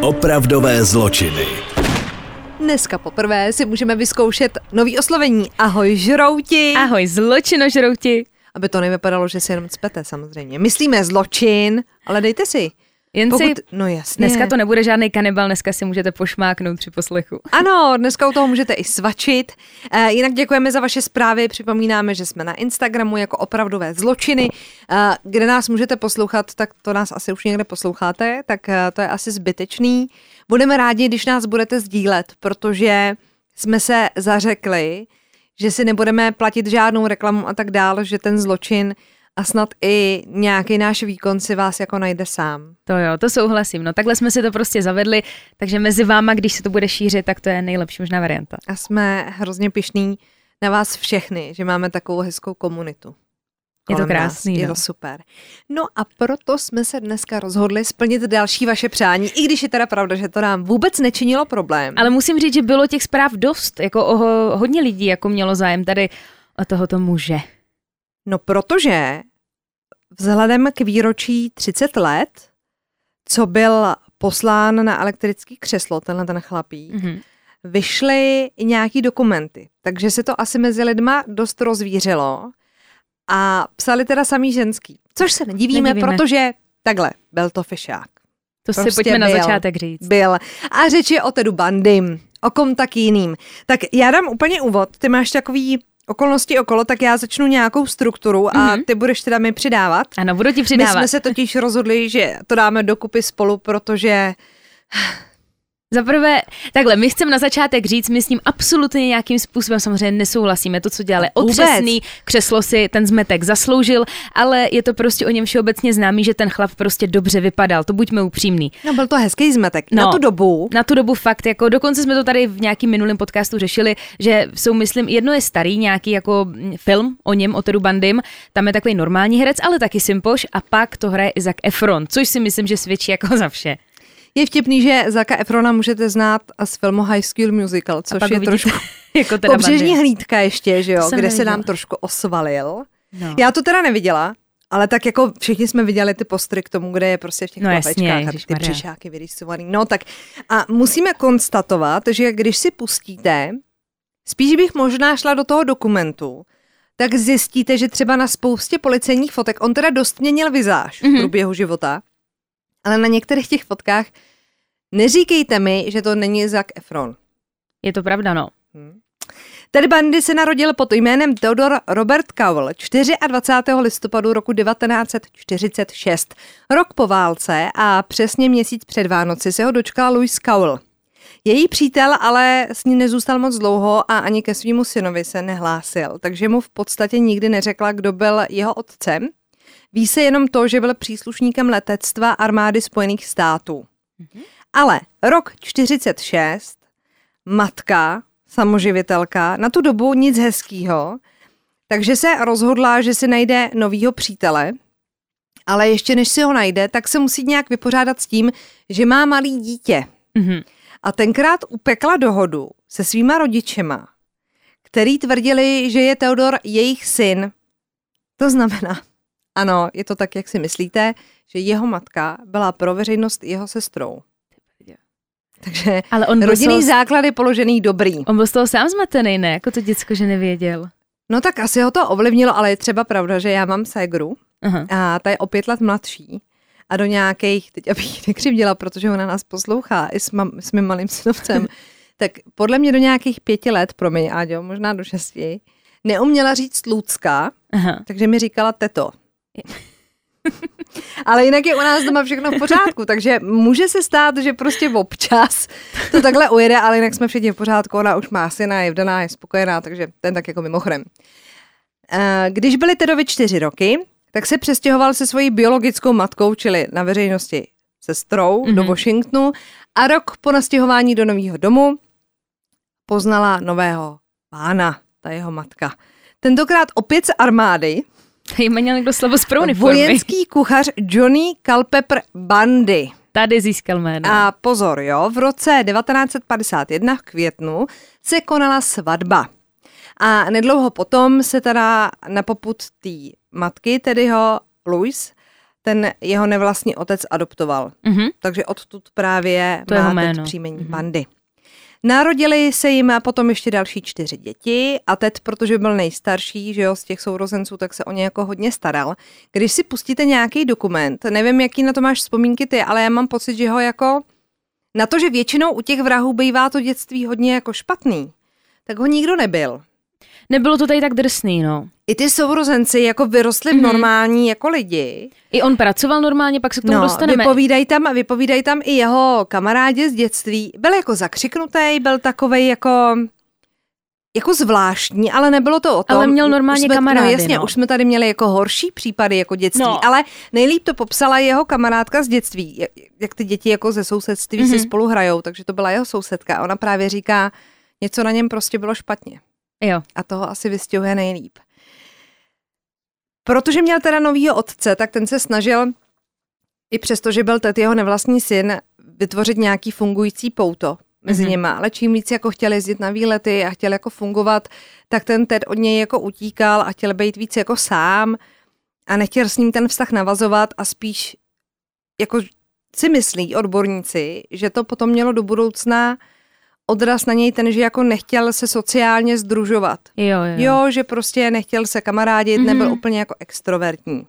Opravdové zločiny. Dneska poprvé si můžeme vyzkoušet nový oslovení. Ahoj žrouti. Ahoj zločinožrouti. Aby to nevypadalo, že si jenom cpete samozřejmě. Myslíme zločin, ale dejte si. Jen Pokud, si, no jasně. dneska to nebude žádný kanibal, dneska si můžete pošmáknout při poslechu. Ano, dneska u toho můžete i svačit. E, jinak děkujeme za vaše zprávy. Připomínáme, že jsme na Instagramu jako opravdové zločiny, e, kde nás můžete poslouchat, tak to nás asi už někde posloucháte, tak e, to je asi zbytečný. Budeme rádi, když nás budete sdílet, protože jsme se zařekli, že si nebudeme platit žádnou reklamu a tak dále, že ten zločin a snad i nějaký náš výkon si vás jako najde sám. To jo, to souhlasím. No takhle jsme si to prostě zavedli, takže mezi váma, když se to bude šířit, tak to je nejlepší možná varianta. A jsme hrozně pišní na vás všechny, že máme takovou hezkou komunitu. Je to kolem nás. krásný, Je no. to super. No a proto jsme se dneska rozhodli splnit další vaše přání, i když je teda pravda, že to nám vůbec nečinilo problém. Ale musím říct, že bylo těch zpráv dost, jako o, hodně lidí jako mělo zájem tady o tohoto muže. No protože vzhledem k výročí 30 let, co byl poslán na elektrický křeslo, tenhle ten chlapík, Mhm. vyšly i nějaký dokumenty, takže se to asi mezi lidma dost rozvířilo a psali teda samý ženský. Což se nedivíme, Nedivíme. protože takhle, byl to fišák. To si Prostě pojďme na byl. začátek říct. Byl. A řeč je o Tedu Bandym, o kom tak jiným. Tak já dám úplně úvod, ty máš takový okolnosti okolo, tak já začnu nějakou strukturu a Mhm. ty budeš teda mi přidávat. Ano, budu ti My přidávat. jsme se totiž rozhodli, že to dáme dokupy spolu, protože Za prvé, takhle, my chceme na začátek říct, my s ním absolutně nějakým způsobem samozřejmě nesouhlasíme. To, co dělali, otřesný, křeslo si ten zmetek zasloužil, ale je to prostě o něm všeobecně známý, že ten chlap prostě dobře vypadal. To buďme upřímní. no, byl to hezký zmetek. No. Na tu dobu Na tu dobu fakt, jako dokonce jsme to tady v nějakým minulém podcastu řešili, že jsou, myslím, jedno je starý nějaký jako mm, film o něm, o Tedu Bandym, tam je takový normální herec, ale taky Simpoš a pak to hraje Isaac Efron, což si myslím, že svědčí jako za vše. Je vtipný, že Zaka Efrona můžete znát z filmu High School Musical, což je vidíte trošku jako teda pobřežní Bandym. hlídka ještě, že jo, kde se neviděla. nám trošku osvalil. No. Já to teda neviděla, ale tak jako všichni jsme viděli ty postry k tomu, kde je prostě v těch No jasně, a ty příšáky vyrysovaný. No tak a musíme konstatovat, že když si pustíte, spíš bych možná šla do toho dokumentu, tak zjistíte, že třeba na spoustě policejních fotek, on teda dost měnil vizáž Mhm. v průběhu života, ale na některých těch fotkách neříkejte mi, že to není Zac Efron. Je to pravda, no. Ted Bundy se narodil pod jménem Theodore Robert Cowell 24. listopadu roku 1946. Rok po válce a přesně měsíc před Vánoci se ho dočkala Louise Cowell. Její přítel ale s ní nezůstal moc dlouho a ani ke svýmu synovi se nehlásil, takže mu v podstatě nikdy neřekla, kdo byl jeho otcem. Ví se jenom to, že byl příslušníkem letectva armády Spojených států. Ale rok 46, matka, samoživitelka, na tu dobu nic hezkýho, takže se rozhodla, že si najde novýho přítele, ale ještě než si ho najde, tak se musí nějak vypořádat s tím, že má malý dítě. Mhm. A tenkrát upekla dohodu se svýma rodičema, který tvrdili, že je Teodor jejich syn. To znamená, ano, je to tak, jak si myslíte, že jeho matka byla pro veřejnost jeho sestrou. Takže Ale on byl, rodinný toho, základ je položený dobrý. on byl z toho sám zmatený, ne? Jako to děcko, že nevěděl. No tak asi ho to ovlivnilo, ale je třeba pravda, že já mám ségru Aha. a ta je o pět let mladší a do nějakých, teď abych ji nekřivděla, protože ona nás poslouchá i s, mam, s mým malým synovcem, tak podle mě do nějakých pěti let, promiň Áďo, možná do šesti, neuměla říct Lucka, Aha. takže mi říkala teto. Ale jinak je u nás doma všechno v pořádku, takže může se stát, že prostě občas to takhle ujede, ale jinak jsme všichni v pořádku, ona už má syna, je vdaná, je spokojená, takže ten tak jako mimochodem. Eh, Když byly Tedovi čtyři roky, tak se přestěhoval se svojí biologickou matkou, čili na veřejnosti sestrou, mm-hmm. do Washingtonu a rok po nastěhování do nového domu poznala nového pána, ta jeho matka. Tentokrát opět z armády, Měl někdo slovo z pro uniformy. vojenský kuchař Johnny Culpepper Bundy. Tady získal jméno. A pozor, jo, v roce 1951 v květnu se konala svatba. A nedlouho potom se teda na poput té matky, tedy ho Louis, ten jeho nevlastní otec adoptoval. Mhm. Takže odtud právě To má teď jméno. příjmení Mhm. Bandy. Narodili se jim potom ještě další čtyři děti a Ted, protože byl nejstarší že jo, z těch sourozenců, tak se o ně jako hodně staral. Když si pustíte nějaký dokument, nevím, jaký na to máš vzpomínky ty, ale já mám pocit, že ho jako na to, že většinou u těch vrahů bývá to dětství hodně jako špatný, tak ho nikdo nebyl. Nebylo to tady tak drsný, no. I ty sourozenci jako vyrostli Mhm. v normální jako lidi. I on pracoval normálně, pak se k tomu No, dostaneme. vypovídají tam, vypovídají tam i jeho kamarádi z dětství. Byl jako zakřiknutý, byl takovej jako jako zvláštní, ale nebylo to o tom. Ale měl normálně jsme, kamarády, No jasně, no. už jsme tady měli jako horší případy jako dětství, No. ale nejlíp to popsala jeho kamarádka z dětství, jak, jak ty děti jako ze sousedství Mhm. si spolu hrajou, takže to byla jeho sousedka. A ona právě říká, něco na něm prostě bylo špatně. Jo. A toho asi vystihuje nejlíp. Protože měl teda novýho otce, tak ten se snažil, i přesto, že byl Ted jeho nevlastní syn, vytvořit nějaký fungující pouto mezi Mhm. mm-hmm. nimi. Ale čím víc jako chtěl jezdit na výlety a chtěl jako fungovat, tak ten Ted od něj jako utíkal a chtěl být víc jako sám a nechtěl s ním ten vztah navazovat a spíš jako si myslí odborníci, že to potom mělo do budoucna odraz na něj ten, že jako nechtěl se sociálně združovat. Jo, jo. Jo, že prostě nechtěl se kamarádit, Mhm. nebyl úplně jako extrovertní.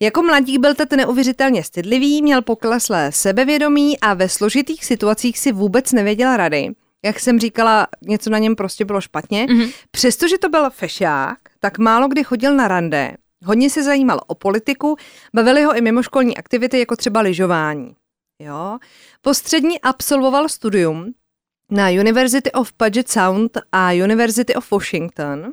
Jako mladík byl Ted neuvěřitelně stydlivý, měl pokleslé sebevědomí a ve složitých situacích si vůbec nevěděl rady. Jak jsem říkala, něco na něm prostě bylo špatně. Mhm. Přestože to byl fešák, tak málo kdy chodil na rande. Hodně se zajímal o politiku, bavily ho i mimoškolní aktivity, jako třeba lyžování. Jo? Po střední absolvoval studium na University of Puget Sound a University of Washington.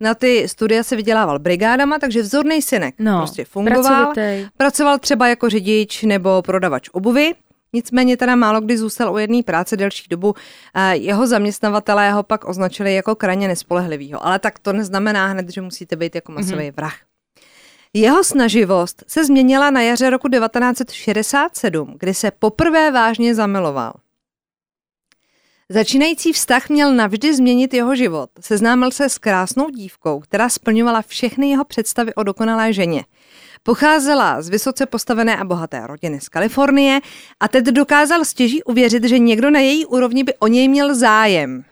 Na ty studia se vydělával brigádama, takže vzorný synek No, prostě fungoval. pracovitej. Pracoval třeba jako řidič nebo prodavač obuvy, nicméně teda málo kdy zůstal u jedné práce delší dobu. A Jeho zaměstnavatelé ho pak označili jako kraně nespolehlivýho, ale tak to neznamená hned, že musíte být jako masový mm-hmm. vrah. Jeho snaživost se změnila na jaře roku 1967, kdy se poprvé vážně zamiloval. Začínající vztah měl navždy změnit jeho život. Seznámil se s krásnou dívkou, která splňovala všechny jeho představy o dokonalé ženě. Pocházela z vysoce postavené a bohaté rodiny z Kalifornie a teď dokázal stěží uvěřit, že někdo na její úrovni by o něj měl zájem.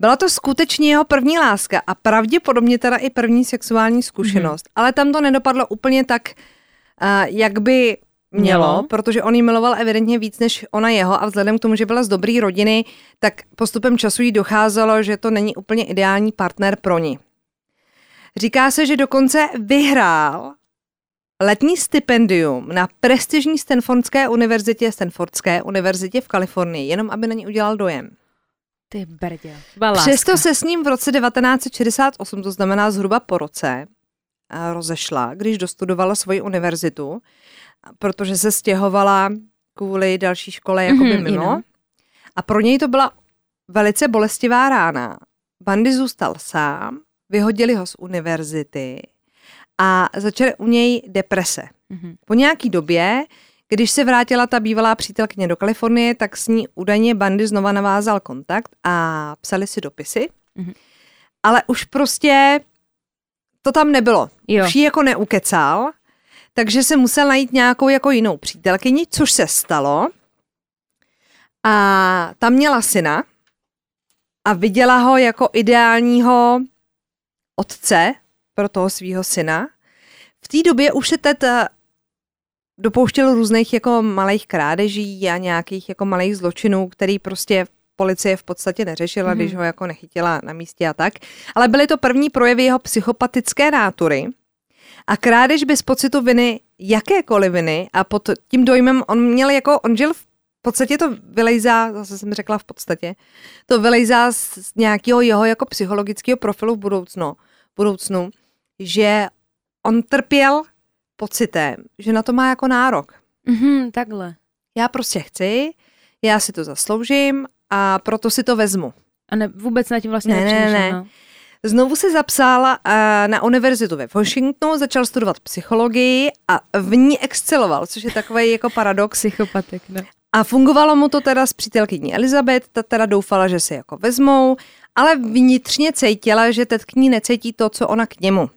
Byla to skutečně jeho první láska a pravděpodobně teda i první sexuální zkušenost, mm-hmm. ale tam to nedopadlo úplně tak, uh, jak by mělo, Mělo. protože on ji miloval evidentně víc než ona jeho a vzhledem k tomu, že byla z dobré rodiny, tak postupem času jí docházelo, že to není úplně ideální partner pro ní. Říká se, že dokonce vyhrál letní stipendium na prestižní Stanfordské univerzitě, Stanfordské univerzitě v Kalifornii, jenom aby na ní udělal dojem. Ty brdě. Přesto se s ním v roce 1968, to znamená zhruba po roce, rozešla, když dostudovala svoji univerzitu, protože se stěhovala kvůli další škole jakoby Mhm, mimo. A pro něj to byla velice bolestivá rána. Bandy zůstal sám, vyhodili ho z univerzity a začaly u něj deprese. Mhm. Po nějaký době, když se vrátila ta bývalá přítelkyně do Kalifornie, tak s ní údajně Bandy znova navázal kontakt a psali si dopisy. Mhm. Ale už prostě to tam nebylo. Jo. Už ji jako neukecal, takže se musel najít nějakou jako jinou přítelkyni, což se stalo. A tam měla syna a viděla ho jako ideálního otce pro toho svého syna. V té době už se Ted eh, dopouštěl různých jako malých krádeží a nějakých jako malých zločinů, který prostě policie v podstatě neřešila, mm-hmm. když ho jako nechytila na místě a tak. Ale byly to první projevy jeho psychopatické nátury a krádež bez pocitu viny, jakékoliv viny a pod tím dojmem on měl jako, on žil v podstatě to vylejzá, zase jsem řekla v podstatě, to vylejzá z nějakého jeho jako psychologického profilu v budoucnu, budoucnu, že on trpěl pocitem, že na to má jako nárok. Mhm, takhle. Já prostě chci, já si to zasloužím a proto si to vezmu. A ne, vůbec na tím vlastně Ne, ne, ne. No. Znovu se zapsal eh, na univerzitu ve Washingtonu, začal studovat psychologii a v ní exceloval, což je takový jako paradox. Psychopatek, no. A fungovalo mu to teda s přítelkyní Elizabeth, ta teda doufala, že se jako vezmou, ale vnitřně cítila, že Ted k ní necítí to, co ona k němu.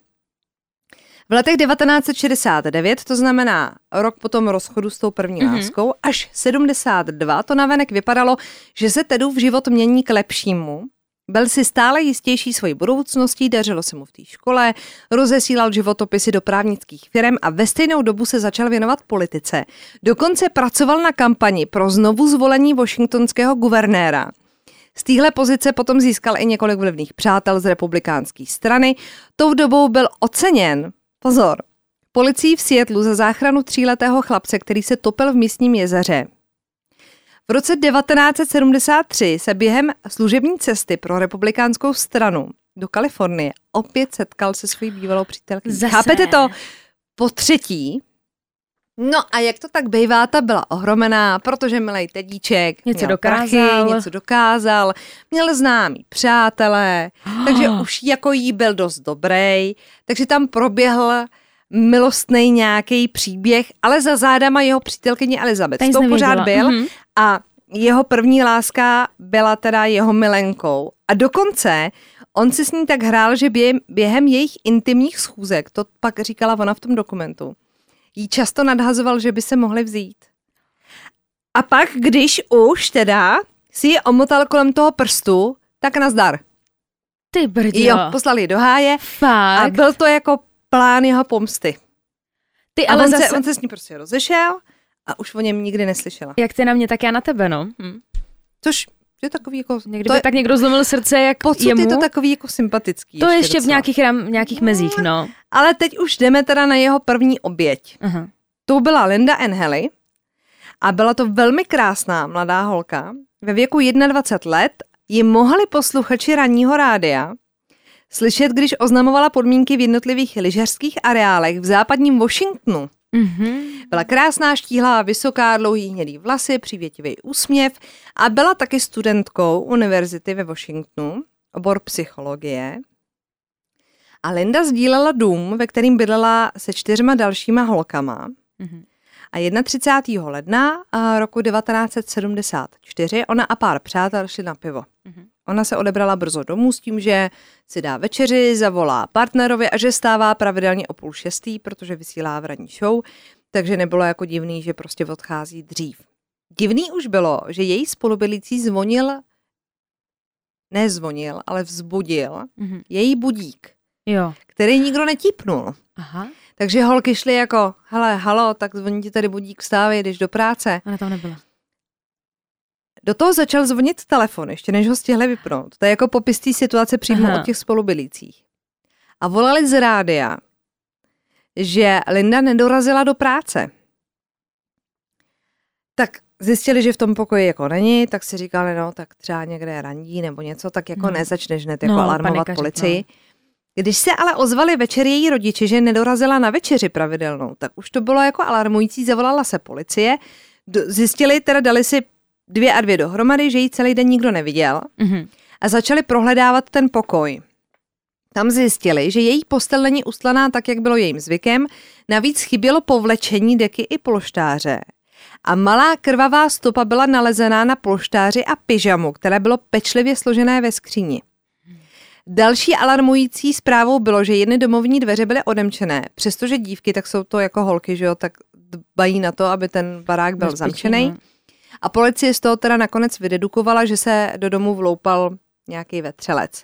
V letech 1969, to znamená rok po tom rozchodu s tou první mm-hmm. láskou, až 72, to navenek vypadalo, že se Tedův život mění k lepšímu. Byl si stále jistější svojí budoucností, dařilo se mu v té škole, rozesílal životopisy do právnických firm a ve stejnou dobu se začal věnovat politice. Dokonce pracoval na kampani pro znovu zvolení washingtonského guvernéra. Z téhle pozice potom získal i několik vlivných přátel z republikánské strany. Tou dobou byl oceněn, pozor, policií v Seattlu za záchranu tříletého chlapce, který se topil v místním jezeře. V roce 1973 se během služební cesty pro republikánskou stranu do Kalifornie opět setkal se svojí bývalou přítelkyní. Zase. Chápete to? Po třetí. No a jak to tak bývá, ta byla ohromená, protože milej tedíček Něco dokázal. Prachy, něco dokázal, měl známý přátelé, takže už jako jí byl dost dobrý, takže tam proběhl milostný nějaký příběh, ale za zádama jeho přítelkyně Elizabeth. To pořád byl Mhm. A jeho první láska byla teda jeho milenkou. A dokonce on si s ní tak hrál, že během, během jejich intimních schůzek, to pak říkala ona v tom dokumentu, jí často nadhazoval, že by se mohli vzít. A pak, když už teda si ji omotal kolem toho prstu, tak nazdar. Ty brdě. Jo, poslali do háje a Fakt. byl to jako plán jeho pomsty. Ty Ale ale on, zase... se, on se s ní prostě rozešel a už o něm nikdy neslyšela. Jak ty na mě, tak já na tebe, no. Hm. Což je takový jako... Někdy to by je, tak někdo zlomil srdce, jak pocit jemu. je to takový jako sympatický. to je ještě v nějakých, ram, nějakých mezích, no. Ale teď už jdeme teda na jeho první oběť. Aha. To byla Linda Enhely a byla to velmi krásná mladá holka. Ve věku 21 let ji mohli posluchači ranního rádia slyšet, když oznamovala podmínky v jednotlivých lyžařských areálech v západním Washingtonu. Mhm. Byla krásná, štíhlá, vysoká, dlouhý hnědý vlasy, přívětivý úsměv a byla taky studentkou univerzity ve Washingtonu, obor psychologie. A Linda sdílela dům, ve kterým bydlela se čtyřma dalšíma holkama. Mhm. A 31. ledna roku 1974 ona a pár přátel šli na pivo. Mhm. Ona se odebrala brzo domů s tím, že si dá večeři, zavolá partnerovi a že stává pravidelně o půl šestý, protože vysílá v ranní show, takže nebylo jako divný, že prostě odchází dřív. Divný už bylo, že její spolubydlící zvonil, ne zvonil, ale vzbudil Mhm. její budík, Jo. který nikdo netípnul. Aha. Takže holky šly jako, hele, halo, tak zvoní ti tady budík, vstávej, jdeš do práce. Ona tam nebyla. Do toho začal zvonit telefon, ještě než ho stihli vypnout. To je jako popis té situace přímo Aha. od těch spolubydlících. A volali z rádia, že Linda nedorazila do práce. Tak zjistili, že v tom pokoji jako není, tak si říkali, no tak třeba někde randí nebo něco, tak jako No. no. nezačneš hned jako No, no, alarmovat policii. Když se ale ozvali večer její rodiče, že nedorazila na večeři pravidelnou, tak už to bylo jako alarmující, zavolala se policie, zjistili, teda dali si dvě a dvě dohromady, že ji celý den nikdo neviděl Mhm. a začali prohledávat ten pokoj. Tam zjistili, že její postel není ustlaná tak, jak bylo jejím zvykem, navíc chybělo povlečení deky i polštáře. A malá krvavá stopa byla nalezená na polštáři a pyžamu, které bylo pečlivě složené ve skříni. Další alarmující zprávou bylo, že jedny domovní dveře byly odemčené, přestože dívky, tak jsou to jako holky, že jo, tak dbají na to, aby ten barák byl zamčený. no. A policie z toho teda nakonec vydedukovala, že se do domu vloupal nějaký vetřelec.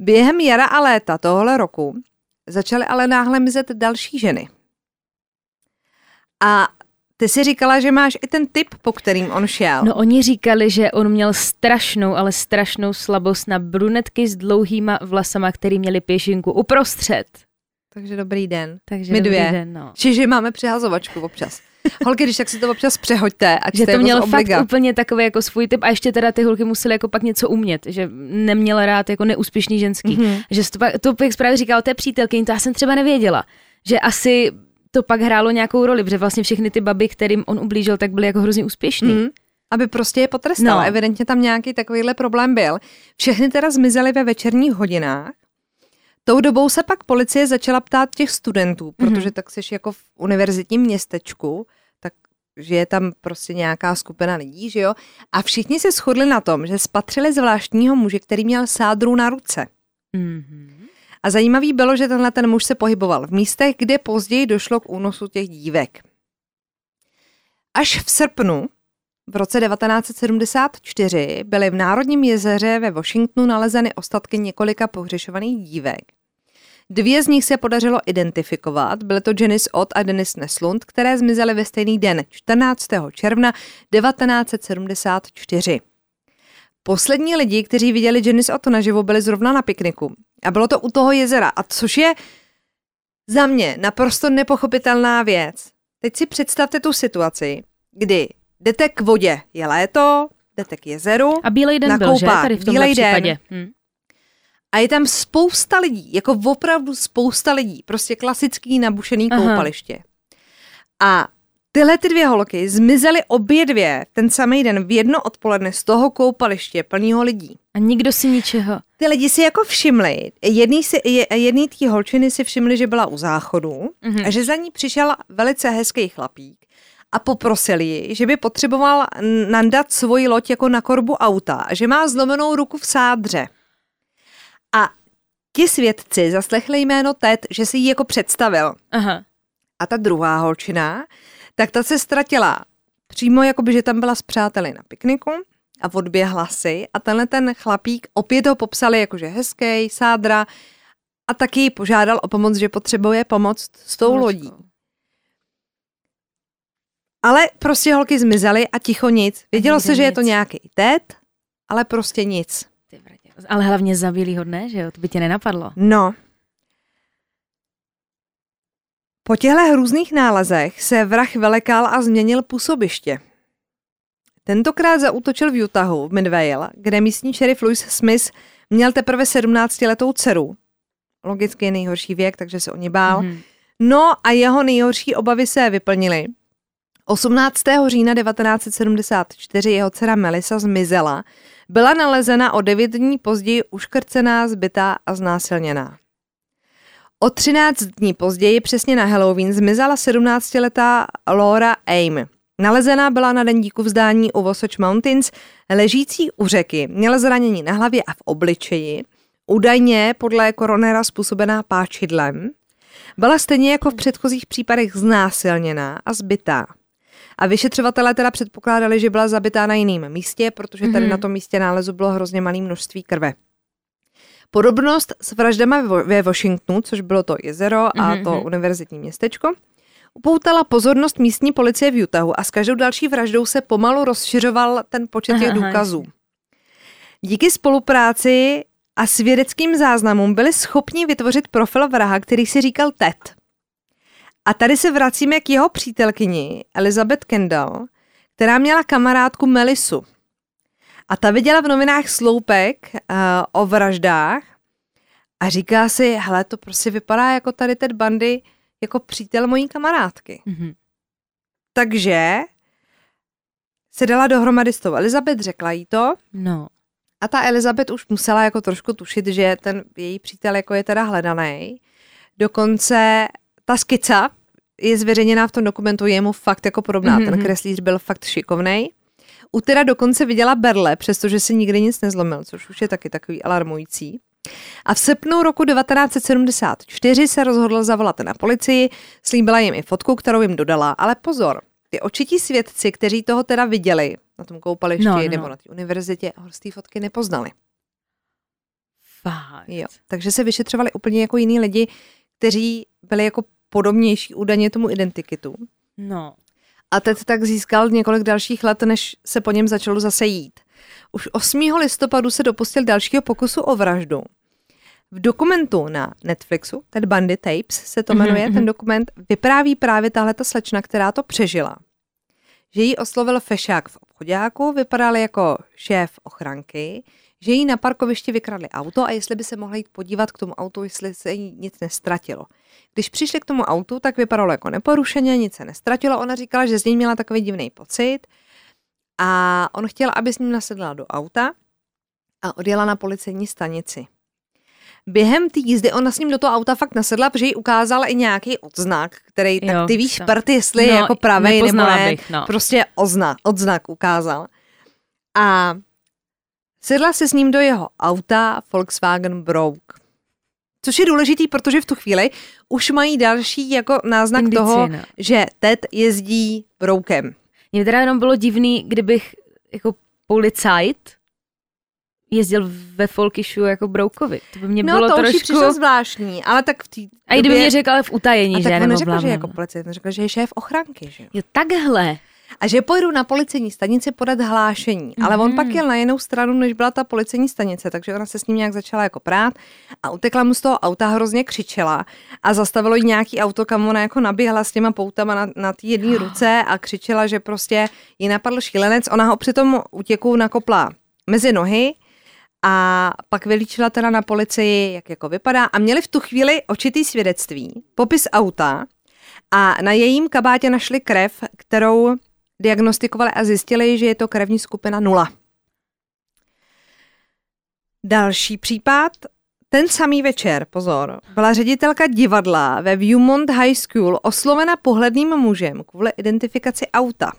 Během jara a léta tohohle roku začaly ale náhle mizet další ženy. A ty si říkala, že máš i ten typ, po kterým on šel. No oni říkali, že on měl strašnou, ale strašnou slabost na brunetky s dlouhýma vlasama, který měli pěšinku uprostřed. Takže dobrý den. Takže My dobrý dvě. Den, no. Čiže máme přehazovačku občas. Holky, když tak si to občas přehoďte, ať Že to měl z fakt úplně takový jako svůj typ a ještě teda ty holky musely jako pak něco umět, že neměla rád jako neúspěšný ženský. Mhm. Že to, pak, to jak právě říkal té přítelkyni, to já jsem třeba nevěděla, že asi to pak hrálo nějakou roli, protože vlastně všechny ty baby, kterým on ublížil, tak byly jako hrozně úspěšný. Mm, aby prostě je potrestal. No. No. Evidentně tam nějaký takovýhle problém byl. Všechny teda zmizely ve večerních hodinách. Tou dobou se pak policie začala ptát těch studentů, protože tak jsi jako v univerzitním městečku, tak že je tam prostě nějaká skupina lidí, že jo? A všichni se shodli na tom, že spatřili zvláštního muže, který měl sádru na ruce. Mhm. A zajímavý bylo, že tenhle ten muž se pohyboval v místech, kde později došlo k únosu těch dívek. Až v srpnu v roce 1974 byly v Národním jezeře ve Washingtonu nalezeny ostatky několika pohřešovaných dívek. Dvě z nich se podařilo identifikovat, byly to Janice Ott a Denis Neslund, které zmizely ve stejný den, 14. června 1974. Poslední lidi, kteří viděli Janice Ott naživo, byli zrovna na pikniku. A bylo to u toho jezera, a což je za mě naprosto nepochopitelná věc. Teď si představte tu situaci, kdy jdete k vodě, je léto, jdete k jezeru. A bílej den byl, že? Tady v tomhle případě. Den. Hm. A je tam spousta lidí, jako opravdu spousta lidí, prostě klasický nabušený Aha. koupaliště. A tyhle ty dvě holky zmizely obě dvě ten samý den v jedno odpoledne z toho koupaliště plného lidí. A nikdo si ničeho. Ty lidi si jako všimli, jedný, si, jedný tý holčiny si všimli, že byla u záchodu mm-hmm. a že za ní přišel velice hezký chlapík a poprosil ji, že by potřeboval nandat svoji loď jako na korbu auta a že má zlomenou ruku v sádře. Ti svědci zaslechli jméno Ted, že si ji jako představil. Aha. A ta druhá holčina, tak ta se ztratila přímo jakoby, že tam byla s přáteli na pikniku a odběhla si a tenhle ten chlapík opět ho popsali jakože hezký, sádra a taky ji požádal o pomoc, že potřebuje pomoc s tou lodí. Ale prostě holky zmizely a ticho nic. Vědělo se, že je to nějaký Ted, ale prostě nic. Ale hlavně za bílýho dne, že jo? To by tě nenapadlo. No. Po těchto hrůzných nálezech se vrah velekal a změnil působiště. Tentokrát zautočil v Utahu, v Midvale, kde místní šerif Louis Smith měl teprve 17-letou dceru. Logicky nejhorší věk, takže se o ně bál. Mm-hmm. No a jeho nejhorší obavy se vyplnily. 18. října 1974 jeho dcera Melissa zmizela byla nalezena o devět dní později uškrcená, zbytá a znásilněná. O 13 dní později, přesně na Halloween, zmizela 17-letá Laura Aim. Nalezená byla na den díku vzdání u Wasatch Mountains, ležící u řeky. Měla zranění na hlavě a v obličeji, údajně podle koronera způsobená páčidlem. Byla stejně jako v předchozích případech znásilněná a zbytá. A vyšetřovatelé teda předpokládali, že byla zabitá na jiném místě, protože tady mm-hmm. na tom místě nálezu bylo hrozně malé množství krve. Podobnost s vraždama ve Washingtonu, což bylo to jezero a mm-hmm. to univerzitní městečko, upoutala pozornost místní policie v Utahu a s každou další vraždou se pomalu rozšiřoval ten počet těch důkazů. Díky spolupráci a svědeckým záznamům byli schopni vytvořit profil vraha, který si říkal Ted. A tady se vracíme k jeho přítelkyni Elizabeth Kendall, která měla kamarádku Melisu. A ta viděla v novinách sloupek uh, o vraždách a říká si, hele, to prostě vypadá jako tady Ted Bundy jako přítel mojí kamarádky. Mm-hmm. Takže se dala dohromady s tou Elizabeth, řekla jí to. No. A ta Elizabeth už musela jako trošku tušit, že ten její přítel jako je teda hledaný. Dokonce ta skica je zveřejněná v tom dokumentu, je mu fakt jako podobná. Mm-hmm. Ten kreslíř byl fakt šikovnej. U teda dokonce viděla berle, přestože si nikdy nic nezlomil, což už je taky takový alarmující. A v srpnu roku 1974 se rozhodl zavolat na policii, slíbila jim i fotku, kterou jim dodala, ale pozor, ty očití svědci, kteří toho teda viděli na tom koupališti no, no. nebo na té univerzitě, ho z té fotky nepoznali. Fakt. Jo, takže se vyšetřovali úplně jako jiní lidi, kteří byli jako podobnější údajně tomu identikitu. No. A Ted tak získal několik dalších let, než se po něm začalo zase jít. Už 8. listopadu se dopustil dalšího pokusu o vraždu. V dokumentu na Netflixu, Ted Bundy Tapes se to mhm, jmenuje, mm-hmm. ten dokument vypráví právě tahle ta slečna, která to přežila. Že jí oslovil fešák v obchodáku, vypadal jako šéf ochranky, že jí na parkovišti vykradli auto a jestli by se mohla jít podívat k tomu autu, jestli se jí nic nestratilo. Když přišli k tomu autu, tak vypadalo jako neporušeně, nic se nestratilo. Ona říkala, že z něj měla takový divný pocit a on chtěl, aby s ním nasedla do auta a odjela na policejní stanici. Během té jízdy ona s ním do toho auta fakt nasedla, protože jí ukázala i nějaký odznak, který, jo, tak ty víš, prd, jestli no, je jako pravej nebo ne, bych, no. prostě odznak, odznak ukázal. A sedla se s ním do jeho auta Volkswagen Brouk Což je důležitý, protože v tu chvíli už mají další jako náznak Indicie, toho, no. že Ted jezdí broukem. Mně teda jenom bylo divný, kdybych jako policajt jezdil ve Folkishu jako Broukovi. To by mě No bylo to už trošku... přišlo zvláštní, ale tak v té A i kdyby mě řekl ale v utajení, a že? tak on neřekl, že jako policajt, on řekl, že je šéf ochranky, že jo. Jo, takhle. A že pojedu na policejní stanici podat hlášení. Ale on Mhm. pak jel na jinou stranu, než byla ta policejní stanice, takže ona se s ním nějak začala jako prát a utekla mu z toho auta, hrozně křičela a zastavilo jí nějaký auto, kam ona jako naběhla s těma poutama na, na té jedné ruce a křičela, že prostě ji napadl šílenec. Ona ho při tom útěku nakopla mezi nohy a pak vylíčila teda na policii, jak jako vypadá a měli v tu chvíli očitý svědectví, popis auta a na jejím kabátě našli krev, kterou diagnostikovali a zjistili, že je to krevní skupina 0. Další případ, ten samý večer, pozor, byla ředitelka divadla ve Viewmont High School oslovena pohledným mužem kvůli identifikaci auta.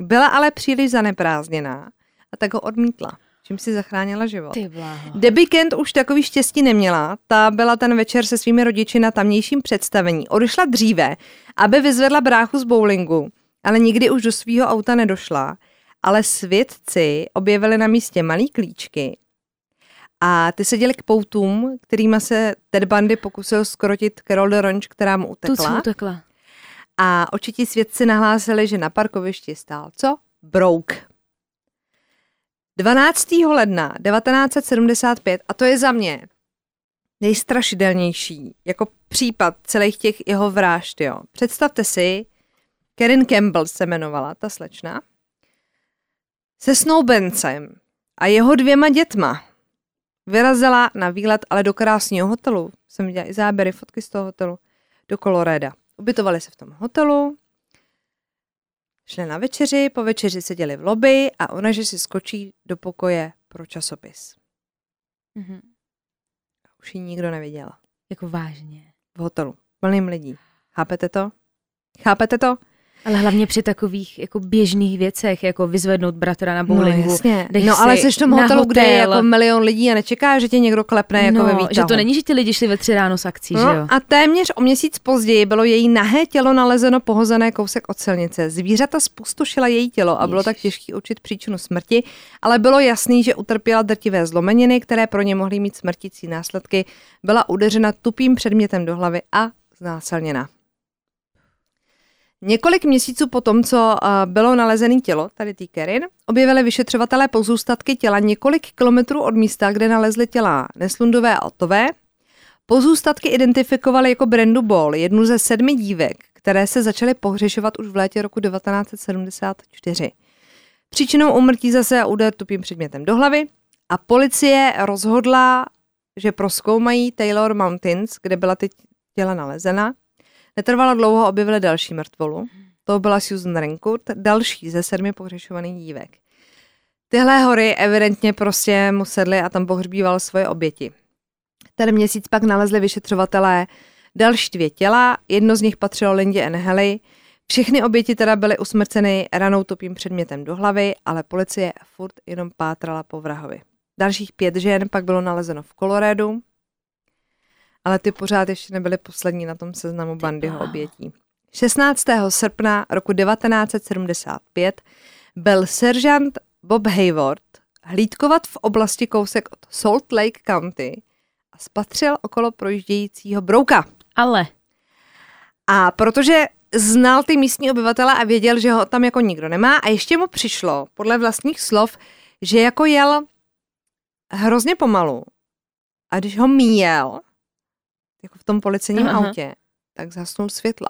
Byla ale příliš zaneprázdněná a tak ho odmítla, čím si zachránila život. Ty bláho. Debbie Kent už takový štěstí neměla. Ta byla ten večer se svými rodiči na tamnějším představení. Odešla dříve, aby vyzvedla bráchu z bowlingu, ale nikdy už do svého auta nedošla. Ale svědci objevili na místě malý klíčky a ty seděli k poutům, kterýma se Ted Bundy pokusil skrotit Carol Deronch, která mu Tu, utekla. utekla. A očití svědci nahlásili, že na parkovišti stál co? Brouk. 12. ledna 1975, a to je za mě nejstrašidelnější jako případ celých těch jeho vražd. Jo. Představte si, Karen Campbell se jmenovala, ta slečna, se snoubencem a jeho dvěma dětma vyrazila na výlet, ale do krásného hotelu. Jsem viděla i záběry, fotky z toho hotelu, do Coloreda. Ubytovali se v tom hotelu, šli na večeři, po večeři seděli v lobby a ona, že si skočí do pokoje pro časopis. Mhm. Už ji nikdo neviděl. Jako vážně. V hotelu. Plným lidí. Chápete to? Chápete to? Ale hlavně při takových jako běžných věcech, jako vyzvednout bratra na No bowlingu. jasně. jdeš No ale si jsi v tom hotelu, kde je hotel. jako milion lidí a nečeká, že tě někdo klepne jako no, ve výtahu. že to není, že ty lidi šli ve tři ráno s akcí, že jo? No, a téměř o měsíc později bylo její nahé tělo nalezeno pohozené kousek od silnice. Zvířata spustošila její tělo a bylo tak Ježiš. těžké určit příčinu smrti, ale bylo jasný, že utrpěla drtivé zlomeniny, které pro ně mohly mít smrtící následky. Byla udeřena tupým předmětem do hlavy a znásilněna. Několik měsíců po tom, co a, bylo nalezené tělo, tady tý Kerin, objevili vyšetřovatelé pozůstatky těla několik kilometrů od místa, kde nalezli těla Neslundové a Otové. Pozůstatky identifikovali jako Brendu Ball, jednu ze sedmi dívek, které se začaly pohřešovat už v létě roku 1974. Příčinou úmrtí zase úder tupým předmětem do hlavy a policie rozhodla, že proskoumají Taylor Mountains, kde byla ty těla nalezena. Netrvalo dlouho, objevili další mrtvolu. To byla Susan Rancourt, další ze sedmi pohřešovaných dívek. Tyhle hory evidentně prostě mu sedly a tam pohřbíval svoje oběti. Ten měsíc pak nalezli vyšetřovatelé další dvě těla, jedno z nich patřilo Lindě Haley. Všechny oběti teda byly usmrceny ranou tupým předmětem do hlavy, ale policie furt jenom pátrala po vrahovi. Dalších pět žen pak bylo nalezeno v Coloradu, ale ty pořád ještě nebyly poslední na tom seznamu Bandyho bláho. obětí. 16. srpna roku 1975 byl seržant Bob Hayward hlídkovat v oblasti kousek od Salt Lake County a spatřil okolo projíždějícího brouka. Ale A protože znal ty místní obyvatele a věděl, že ho tam jako nikdo nemá a ještě mu přišlo, podle vlastních slov, že jako jel hrozně pomalu a když ho míjel, jako v tom policejním Aha. autě, tak zhasnul světla.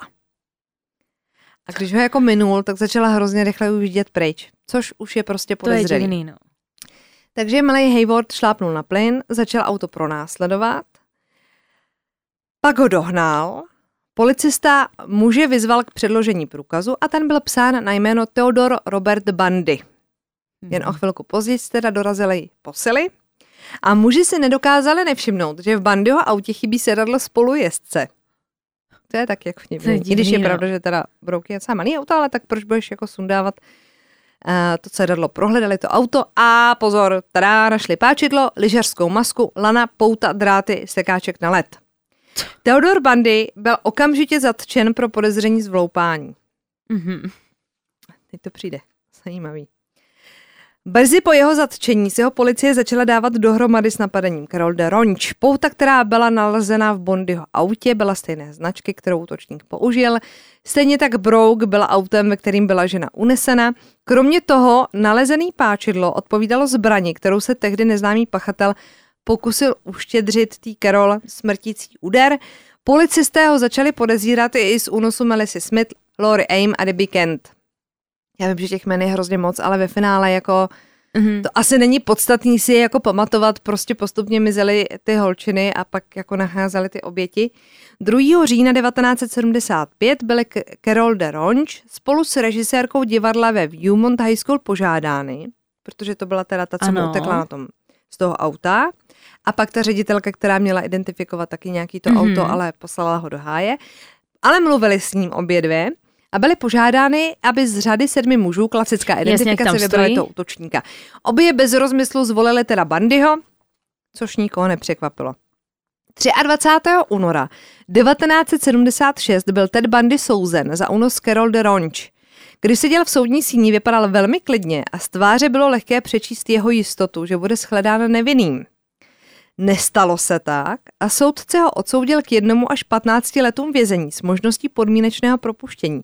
A když ho jako minul, tak začala hrozně rychle už vidět pryč, což už je prostě to je podezřelý. divný, no. Takže malý Hayward šlápnul na plyn, začal auto pronásledovat, pak ho dohnal, policista muže vyzval k předložení průkazu a ten byl psán na jméno Theodor Robert Bundy. Jen o chvilku později teda dorazily posily a muži si nedokázali nevšimnout, že v Bundyho autě chybí sedadlo spolujezdce. To je tak je vtipný. I když je divný, no. pravda, že teda Brouky je docela malý auto, ale tak proč budeš jako sundávat uh, to sedadlo? Prohledali to auto a pozor, teda našli páčidlo, lyžařskou masku, lana, pouta, dráty, sekáček na led. Theodor Bandy byl okamžitě zatčen pro podezření z vloupání. Mhm. Teď to přijde. Zajímavý. Brzy po jeho zatčení se ho policie začala dávat dohromady s napadením Carol de Ronch. Pouta, která byla nalezena v Bondyho autě, byla stejné značky, kterou útočník použil. Stejně tak Brouk byla autem, ve kterým byla žena unesena. Kromě toho nalezený páčidlo odpovídalo zbrani, kterou se tehdy neznámý pachatel pokusil uštědřit tý Carol smrtící úder. Policisté ho začali podezírat i z únosu Melissy Smith, Lori Aim a Debbie Kent. Já vím, že těch jmen je hrozně moc, ale ve finále jako Mhm. to asi není podstatný si je jako pamatovat, prostě postupně mizely ty holčiny a pak jako nacházely ty oběti. 2. října 1975 byly Carol de Ronch spolu s režisérkou divadla ve Viewmont High School požádány, protože to byla teda ta, co mu utekla na tom z toho auta. A pak ta ředitelka, která měla identifikovat taky nějaký to Mhm. auto, ale poslala ho do háje. Ale mluvili s ním obě dvě a byly požádány, aby z řady sedmi mužů, klasická identifikace, tam vybrali toho útočníka. Obě bez rozmyslu zvolili teda Bandyho, což nikoho nepřekvapilo. 23. února 1976 byl Ted Bundy souzen za únos Carol de Ronch. Když seděl v soudní síni, vypadal velmi klidně a z tváře bylo lehké přečíst jeho jistotu, že bude shledán nevinným. Nestalo se tak a soudce ho odsoudil k jednomu až 15 letům vězení s možností podmínečného propuštění.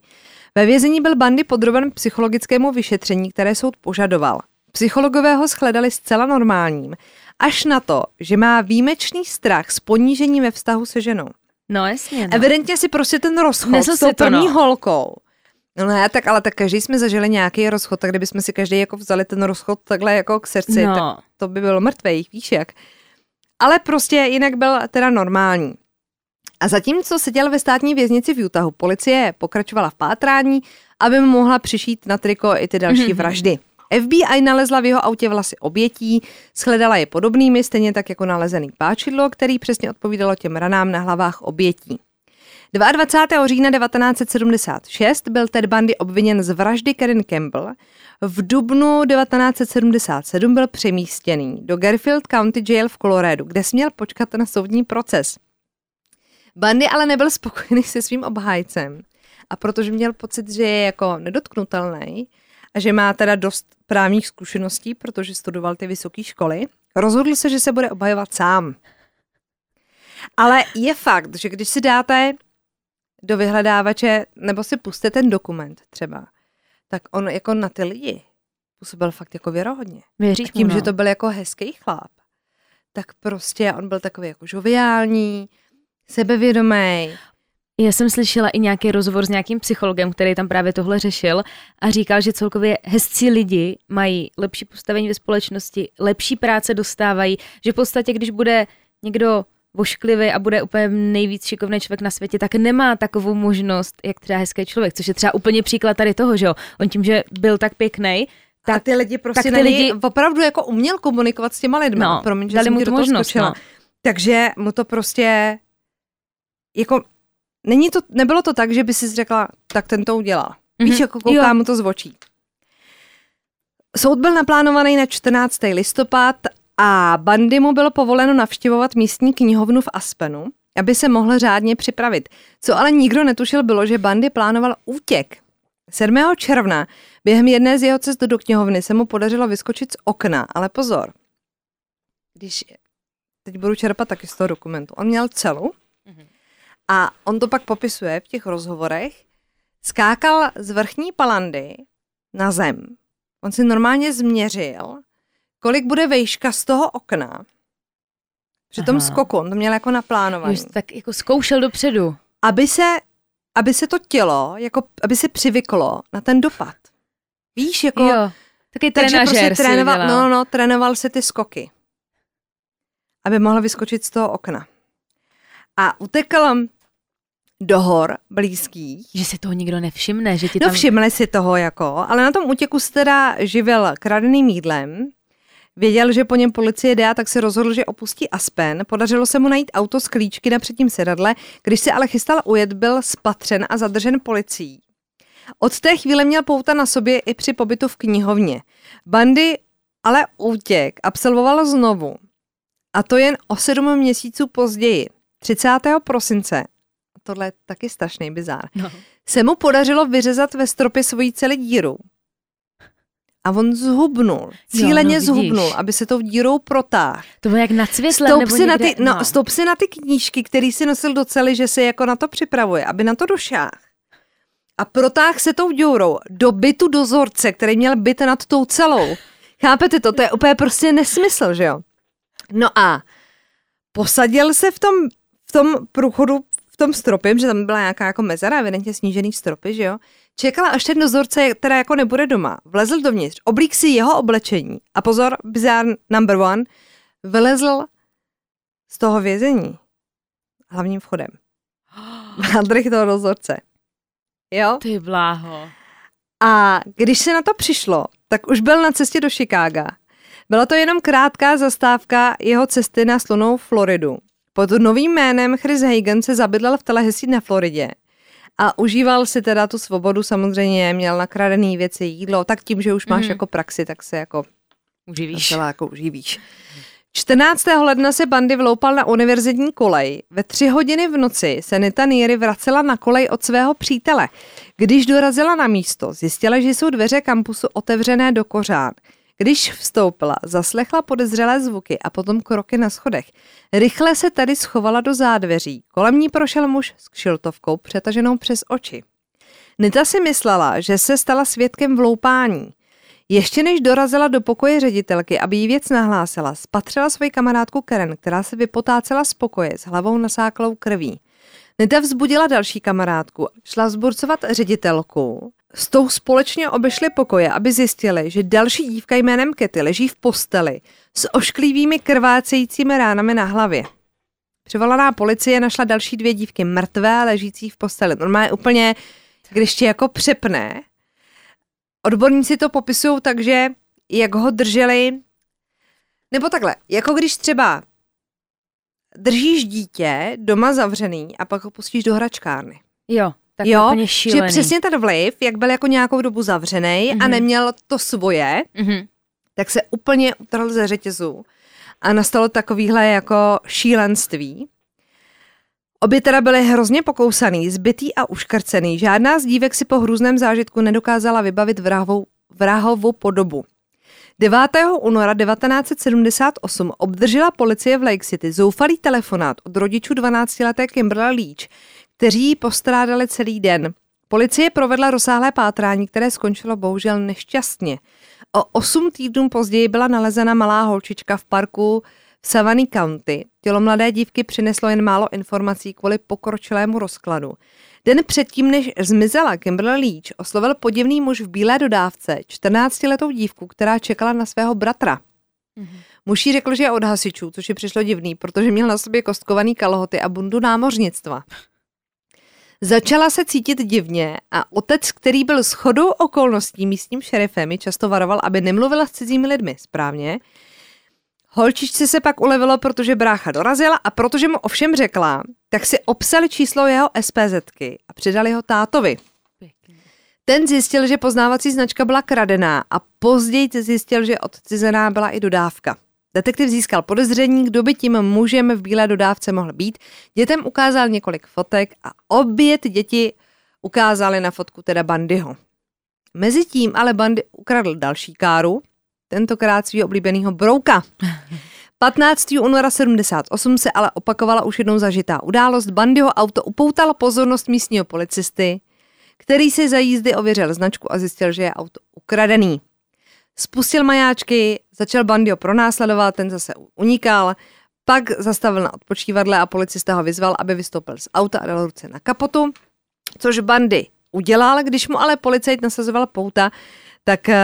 Ve vězení byl Bandy podroben psychologickému vyšetření, které soud požadoval. Psychologové ho shledali zcela normálním, až na to, že má výjimečný strach z ponížení ve vztahu se ženou. No jasně, no. Evidentně si prostě ten rozchod Nesl s tou to, první no. holkou. No ne, tak ale tak každý jsme zažili nějaký rozchod, tak kdybychom si každý jako vzali ten rozchod takhle jako k srdci, No. tak to by bylo mrtvej, víš jak. Ale prostě jinak byl teda normální. A zatímco seděl ve státní věznici v Utahu, policie pokračovala v pátrání, aby mu mohla přišít na triko i ty další Mhm. vraždy. FBI nalezla v jeho autě vlasy obětí, shledala je podobnými, stejně tak jako nalezený páčidlo, který přesně odpovídalo těm ranám na hlavách obětí. 22. října 1976 byl Ted Bundy obviněn z vraždy Karen Campbell. V dubnu 1977 byl přemístěný do Garfield County Jail v Coloradu, kde směl počkat na soudní proces. Bundy ale nebyl spokojený se svým obhájcem a protože měl pocit, že je jako nedotknutelný a že má teda dost právních zkušeností, protože studoval ty vysoké školy, rozhodl se, že se bude obhajovat sám. Ale je fakt, že když si dáte do vyhledávače, nebo si puste ten dokument třeba, tak on jako na ty lidi působil fakt jako věrohodně. Věříš A tím, mu, no. že to byl jako hezký chlap, tak prostě on byl takový jako žoviální, sebevědomý. Já jsem slyšela i nějaký rozhovor s nějakým psychologem, který tam právě tohle řešil a říkal, že celkově hezcí lidi mají lepší postavení ve společnosti, lepší práce dostávají, že v podstatě, když bude někdo vošklivý a bude úplně nejvíc šikovný člověk na světě, tak nemá takovou možnost, jak třeba hezký člověk, což je třeba úplně příklad tady toho, že jo. On tím, že byl tak pěkný, Tak, a ty lidi prostě tak ty lidi- opravdu jako uměl komunikovat s těma lidmi. No, Promiň, že dali mu tu možnost, skočila. no. Takže mu to prostě jako není to, nebylo to tak, že by si řekla, tak ten to udělal. Mm-hmm. Víš, jako kouká Jo. mu to z očí. Soud byl naplánovaný na 14. listopad a Bandy mu bylo povoleno navštěvovat místní knihovnu v Aspenu, aby se mohl řádně připravit. Co ale nikdo netušil bylo, že Bandy plánoval útěk. 7. června během jedné z jeho cest do knihovny se mu podařilo vyskočit z okna, ale pozor. Když teď budu čerpat taky z toho dokumentu. On měl celu a on to pak popisuje v těch rozhovorech. Skákal z vrchní palandy na zem. On si normálně změřil, kolik bude vejška z toho okna. Při tom Aha. skoku, on to měl jako naplánovaný. Už tak jako zkoušel dopředu. Aby se, aby se to tělo, jako, aby se přivyklo na ten dopad. Víš, jako... jo, taky Takže prostě trénoval, no, no, trénoval si ty skoky, aby mohl vyskočit z toho okna. A utekl do hor blízkých. Že si toho nikdo nevšimne, že ti No tam... všimli si toho jako, ale na tom útěku se teda živil kradeným jídlem. Věděl, že po něm policie jde, tak se rozhodl, že opustí Aspen. Podařilo se mu najít auto s klíčky na předním sedadle. Když se ale chystal ujet, byl spatřen a zadržen policií. Od té chvíle měl pouta na sobě i při pobytu v knihovně. Bandy ale útěk absolvoval znovu. A to jen o sedm měsíců později. 30. prosince, tohle je taky strašný bizár, No. se mu podařilo vyřezat ve stropě svoji celý díru. A on zhubnul, cíleně no vidíš. zhubnul, aby se tou dírou protáhl. To bylo jak světlem, Stoup nebo si, na někde, ty, no, stoup si na ty knížky, který si nosil do cely, že se jako na to připravuje, aby na to došáhl. A protáhl se tou děurou do bytu dozorce, který měl byt nad tou celou. Chápete to? To je úplně prostě nesmysl, že jo? No a posadil se v tom, v tom průchodu, v tom stropě, že tam byla nějaká jako mezera, evidentně snížený stropy, že jo? Čekala, až ten dozorce, která jako nebude doma, vlezl dovnitř, oblík si jeho oblečení a pozor, bizarre number one, vylezl z toho vězení hlavním vchodem. Nádrh toho dozorce. Jo? Ty bláho. A když se na to přišlo, tak už byl na cestě do Chicaga. Byla to jenom krátká zastávka jeho cesty na slunou Floridu. Pod novým jménem Chris Hagen se zabydlel v Tallahassee na Floridě. A užíval si teda tu svobodu, samozřejmě měl nakradený věci, jídlo, tak tím, že už máš Mhm. jako praxi, tak se jako Uživíš. docela jako uživíš. 14. ledna se bandy vloupal na univerzitní kolej. Ve tři hodiny v noci se Nita Nieri vracela na kolej od svého přítele. Když dorazila na místo, zjistila, že jsou dveře kampusu otevřené do kořán. Když vstoupila, zaslechla podezřelé zvuky a potom kroky na schodech. Rychle se tady schovala do zádveří. Kolem ní prošel muž s kšiltovkou přetaženou přes oči. Nita si myslela, že se stala svědkem vloupání. Ještě než dorazila do pokoje ředitelky, aby jí věc nahlásila, spatřila svoji kamarádku Karen, která se vypotácela z pokoje s hlavou nasáklou krví. Nita vzbudila další kamarádku, šla zburcovat ředitelku. S tou společně obešli pokoje, aby zjistili, že další dívka jménem Kety leží v posteli s ošklivými krvácejícími ránami na hlavě. Přivolaná policie našla další dvě dívky mrtvé, ležící v posteli. Normálně úplně, když tě jako přepne, Odborníci to popisují tak, že jak ho drželi, nebo takhle, jako když třeba držíš dítě doma zavřený a pak ho pustíš do hračkárny. Jo, tak jo, úplně že přesně ten vliv, jak byl jako nějakou dobu zavřený a Mhm. neměl to svoje, Mhm. tak se úplně utrhl ze řetězu a nastalo takovýhle jako šílenství. Obě teda byly hrozně pokousaný, zbytý a uškrcený. Žádná z dívek si po hrůzném zážitku nedokázala vybavit vrahovou, vrahovou podobu. 9. února 1978 obdržela policie v Lake City zoufalý telefonát od rodičů 12-leté Kimberly Leach, kteří ji postrádali celý den. Policie provedla rozsáhlé pátrání, které skončilo bohužel nešťastně. O 8 týdnů později byla nalezena malá holčička v parku v Savannah County. Tělo mladé dívky přineslo jen málo informací kvůli pokročilému rozkladu. Den předtím, než zmizela Kimberly Leach, oslovil podivný muž v bílé dodávce 14-letou dívku, která čekala na svého bratra. Muž jí řekl, že je od hasičů, což je přišlo divný, protože měl na sobě kostkovaný kalhoty a bundu námořnictva. Začala se cítit divně a otec, který byl shodou okolností místním šerifem, ji často varoval, aby nemluvila s cizími lidmi. Správně. Holčičce se pak ulevilo, protože brácha dorazila a protože mu ovšem řekla, tak si obsali číslo jeho SPZky a předali ho tátovi. Ten zjistil, že poznávací značka byla kradená a později zjistil, že odcizená byla i dodávka. Detektiv získal podezření, kdo by tím mužem v bílé dodávce mohl být. Dětem ukázal několik fotek a obě ty děti ukázaly na fotku teda Bandyho. Mezitím ale Bandy ukradl další káru, tentokrát svého oblíbeného brouka. 15. února 78 se ale opakovala už jednou zažitá událost. Bandyho auto upoutalo pozornost místního policisty, který si za jízdy ověřil značku a zjistil, že je auto ukradený. Spustil majáčky, začal Bandyho pronásledovat, ten zase unikal, pak zastavil na odpočívadle a policista ho vyzval, aby vystoupil z auta a dal ruce na kapotu, což Bandy udělal, když mu ale policajt nasazoval pouta, tak uh,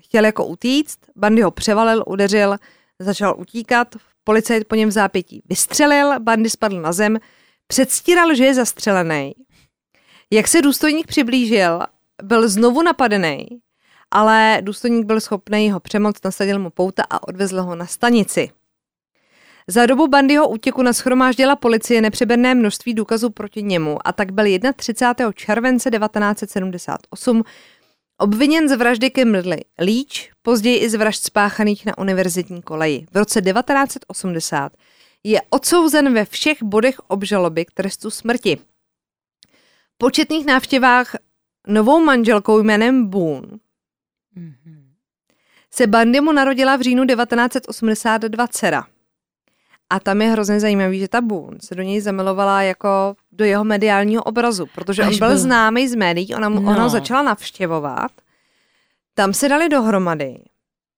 chtěl jako utíct, Bandy ho převalil, udeřil, začal utíkat, policajt po něm v zápětí vystřelil, Bandy spadl na zem, předstíral, že je zastřelený. Jak se důstojník přiblížil, byl znovu napadený, ale důstojník byl schopný ho přemoct, nasadil mu pouta a odvezl ho na stanici. Za dobu Bandyho útěku nashromáždila policie nepřeberné množství důkazů proti němu a tak byl 31. července 1978 obviněn z vraždy Kimberly Leach, později i z vražd spáchaných na univerzitní koleji. V roce 1980 je odsouzen ve všech bodech obžaloby k trestu smrti. V početných návštěvách novou manželkou jménem Boone. Se Bandymu narodila v říjnu 1982 dcera. A tam je hrozně zajímavý, že ta Boone se do něj zamilovala jako do jeho mediálního obrazu, protože Až on byl byl. známý z médií, ona, mu, ona ho No. začala navštěvovat. Tam se dali dohromady.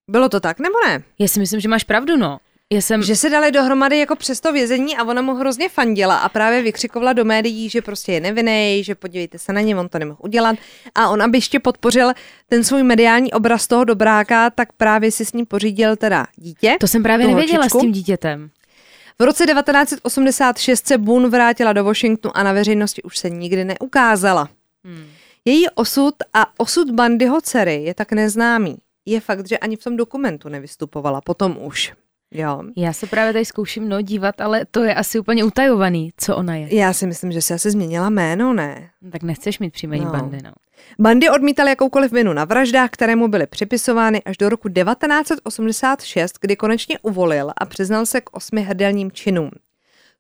Bylo to tak, nebo ne? Já si myslím, že máš pravdu, no. Já jsem... Že se dali dohromady jako přes to vězení a ona mu hrozně fandila a právě vykřikovala do médií, že prostě je nevinný, že podívejte se na ně, on to nemohl udělat. A on, aby ještě podpořil ten svůj mediální obraz toho dobráka, tak právě si s ním pořídil teda dítě. To jsem právě nevěděla holčičku. s tím dítětem. V roce 1986 se Boone vrátila do Washingtonu a na veřejnosti už se nikdy neukázala. Hmm. Její osud a osud Bandyho dcery je tak neznámý. Je fakt, že ani v tom dokumentu nevystupovala, potom už. Jo. Já se právě tady zkouším no dívat, ale to je asi úplně utajovaný, co ona je. Já si myslím, že se asi změnila jméno, ne? No, Tak nechceš mít příjmení No. bandy, no. Bandy odmítal jakoukoliv vinu na vraždách, které mu byly připisovány až do roku 1986, kdy konečně uvolil a přiznal se k osmi hrdelním činům.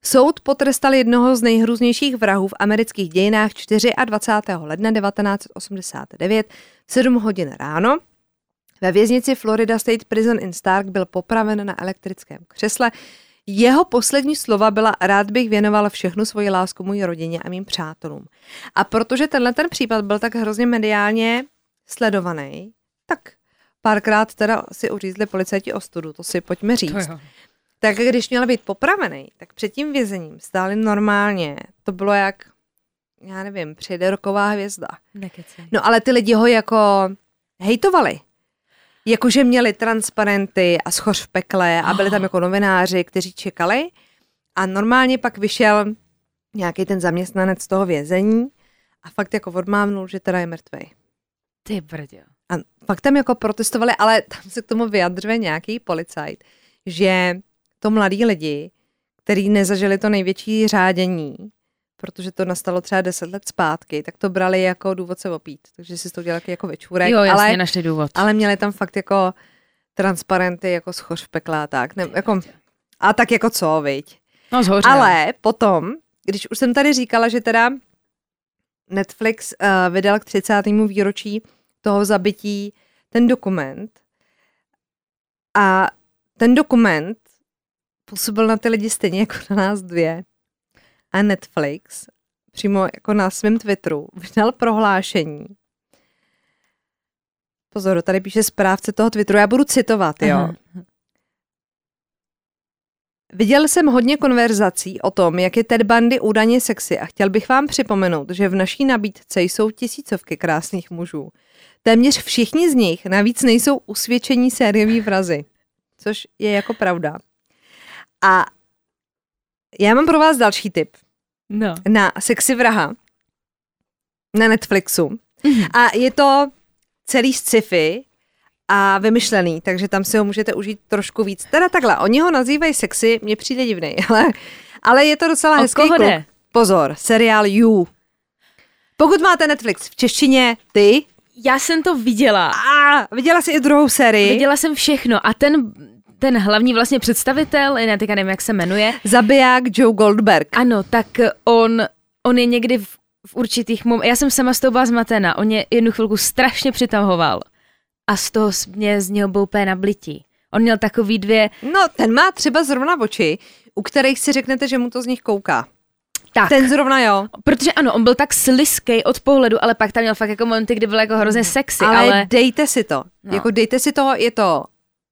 Soud potrestal jednoho z nejhrůznějších vrahů v amerických dějinách 24. ledna 1989 v 7 hodin ráno. Ve věznici Florida State Prison in Stark byl popraven na elektrickém křesle. Jeho poslední slova byla rád bych věnoval všechnu svoji lásku mojí rodině a mým přátelům. A protože tenhle ten případ byl tak hrozně mediálně sledovaný, tak párkrát teda si uřízli policajti ostudu, to si pojďme říct. Tak když měl být popravený, tak před tím vězením stáli normálně. To bylo jak, já nevím, přijde roková hvězda. Nekecej. No ale ty lidi ho jako hejtovali. Jakože měli transparenty a schoř v pekle a byli tam jako novináři, kteří čekali. A normálně pak vyšel nějaký ten zaměstnanec toho vězení a fakt jako odmávnul, že teda je mrtvej. Ty brdě. A fakt tam jako protestovali, ale tam se k tomu vyjadřuje nějaký policajt, že to mladí lidi, kteří nezažili to největší řádění, protože to nastalo třeba deset let zpátky, tak to brali jako důvod se opít. Takže si to udělali jako večůrek. Jo, jasně, ale, našli důvod. ale měli tam fakt jako transparenty, jako schoř v pekle a tak. Ne, jako, a tak jako co, viď? No zhoře. Ale potom, když už jsem tady říkala, že teda Netflix uh, vydal k 30. výročí toho zabití ten dokument a ten dokument působil na ty lidi stejně jako na nás dvě. A Netflix přímo jako na svém Twitteru vydal prohlášení. Pozor, tady píše správce toho Twitteru, já budu citovat, jo. Aha. Viděl jsem hodně konverzací o tom, jak je Ted Bundy údajně sexy a chtěl bych vám připomenout, že v naší nabídce jsou tisícovky krásných mužů. Téměř všichni z nich navíc nejsou usvědčení sérioví vrazy, což je jako pravda. A já mám pro vás další tip No. na sexy vraha na Netflixu. Mhm. A je to celý sci-fi a vymyšlený, takže tam si ho můžete užít trošku víc. Teda takhle, oni ho nazývají sexy, mně přijde divný, ale, ale je to docela O hezký koho kluk. jde? Pozor, seriál You. Pokud máte Netflix v češtině, ty, Já jsem to viděla. a viděla jsi i druhou sérii, Viděla jsem všechno a ten, ten hlavní vlastně představitel, ne, teďka nevím, jak se jmenuje, zabiják Joe Goldberg. ano, tak on, on je někdy v, v určitých mom- Já jsem sama z toho byla zmatená. On je jednu chvilku strašně přitahoval a z toho mě z něho byl úplně nablití. On měl takový dvě, No, ten má třeba zrovna oči, u kterých si řeknete, že mu to z nich kouká. tak, Ten zrovna jo. protože ano, on byl tak sliskej od pohledu, ale pak tam měl fakt jako momenty, kdy byl jako hrozně sexy, ale, ale, dejte si to. No. Jako dejte si to, je to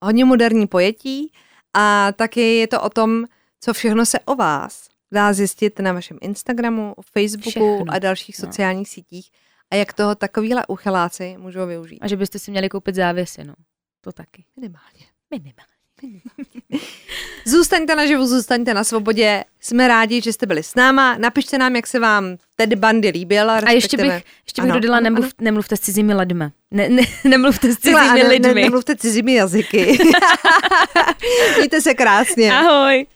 hodně moderní pojetí a taky je to o tom, co všechno se o vás dá zjistit na vašem Instagramu, Facebooku Všechno. a dalších No. sociálních sítích a jak toho takovýhle uchyláci můžou využít. a že byste si měli koupit závěsy, no. To taky. Minimálně. Minimálně. Zůstaňte naživu, zůstaňte na svobodě. Jsme rádi, že jste byli s náma. Napište nám, jak se vám Ted Bundy líbil. A ještě bych, ještě bych Ano, dodala, ano, nemluv, nemluvte s cizími lidmi. Ne, ne, nemluvte s cizími ne, ne, lidmi. nemluvte cizími jazyky. Mějte se krásně. Ahoj.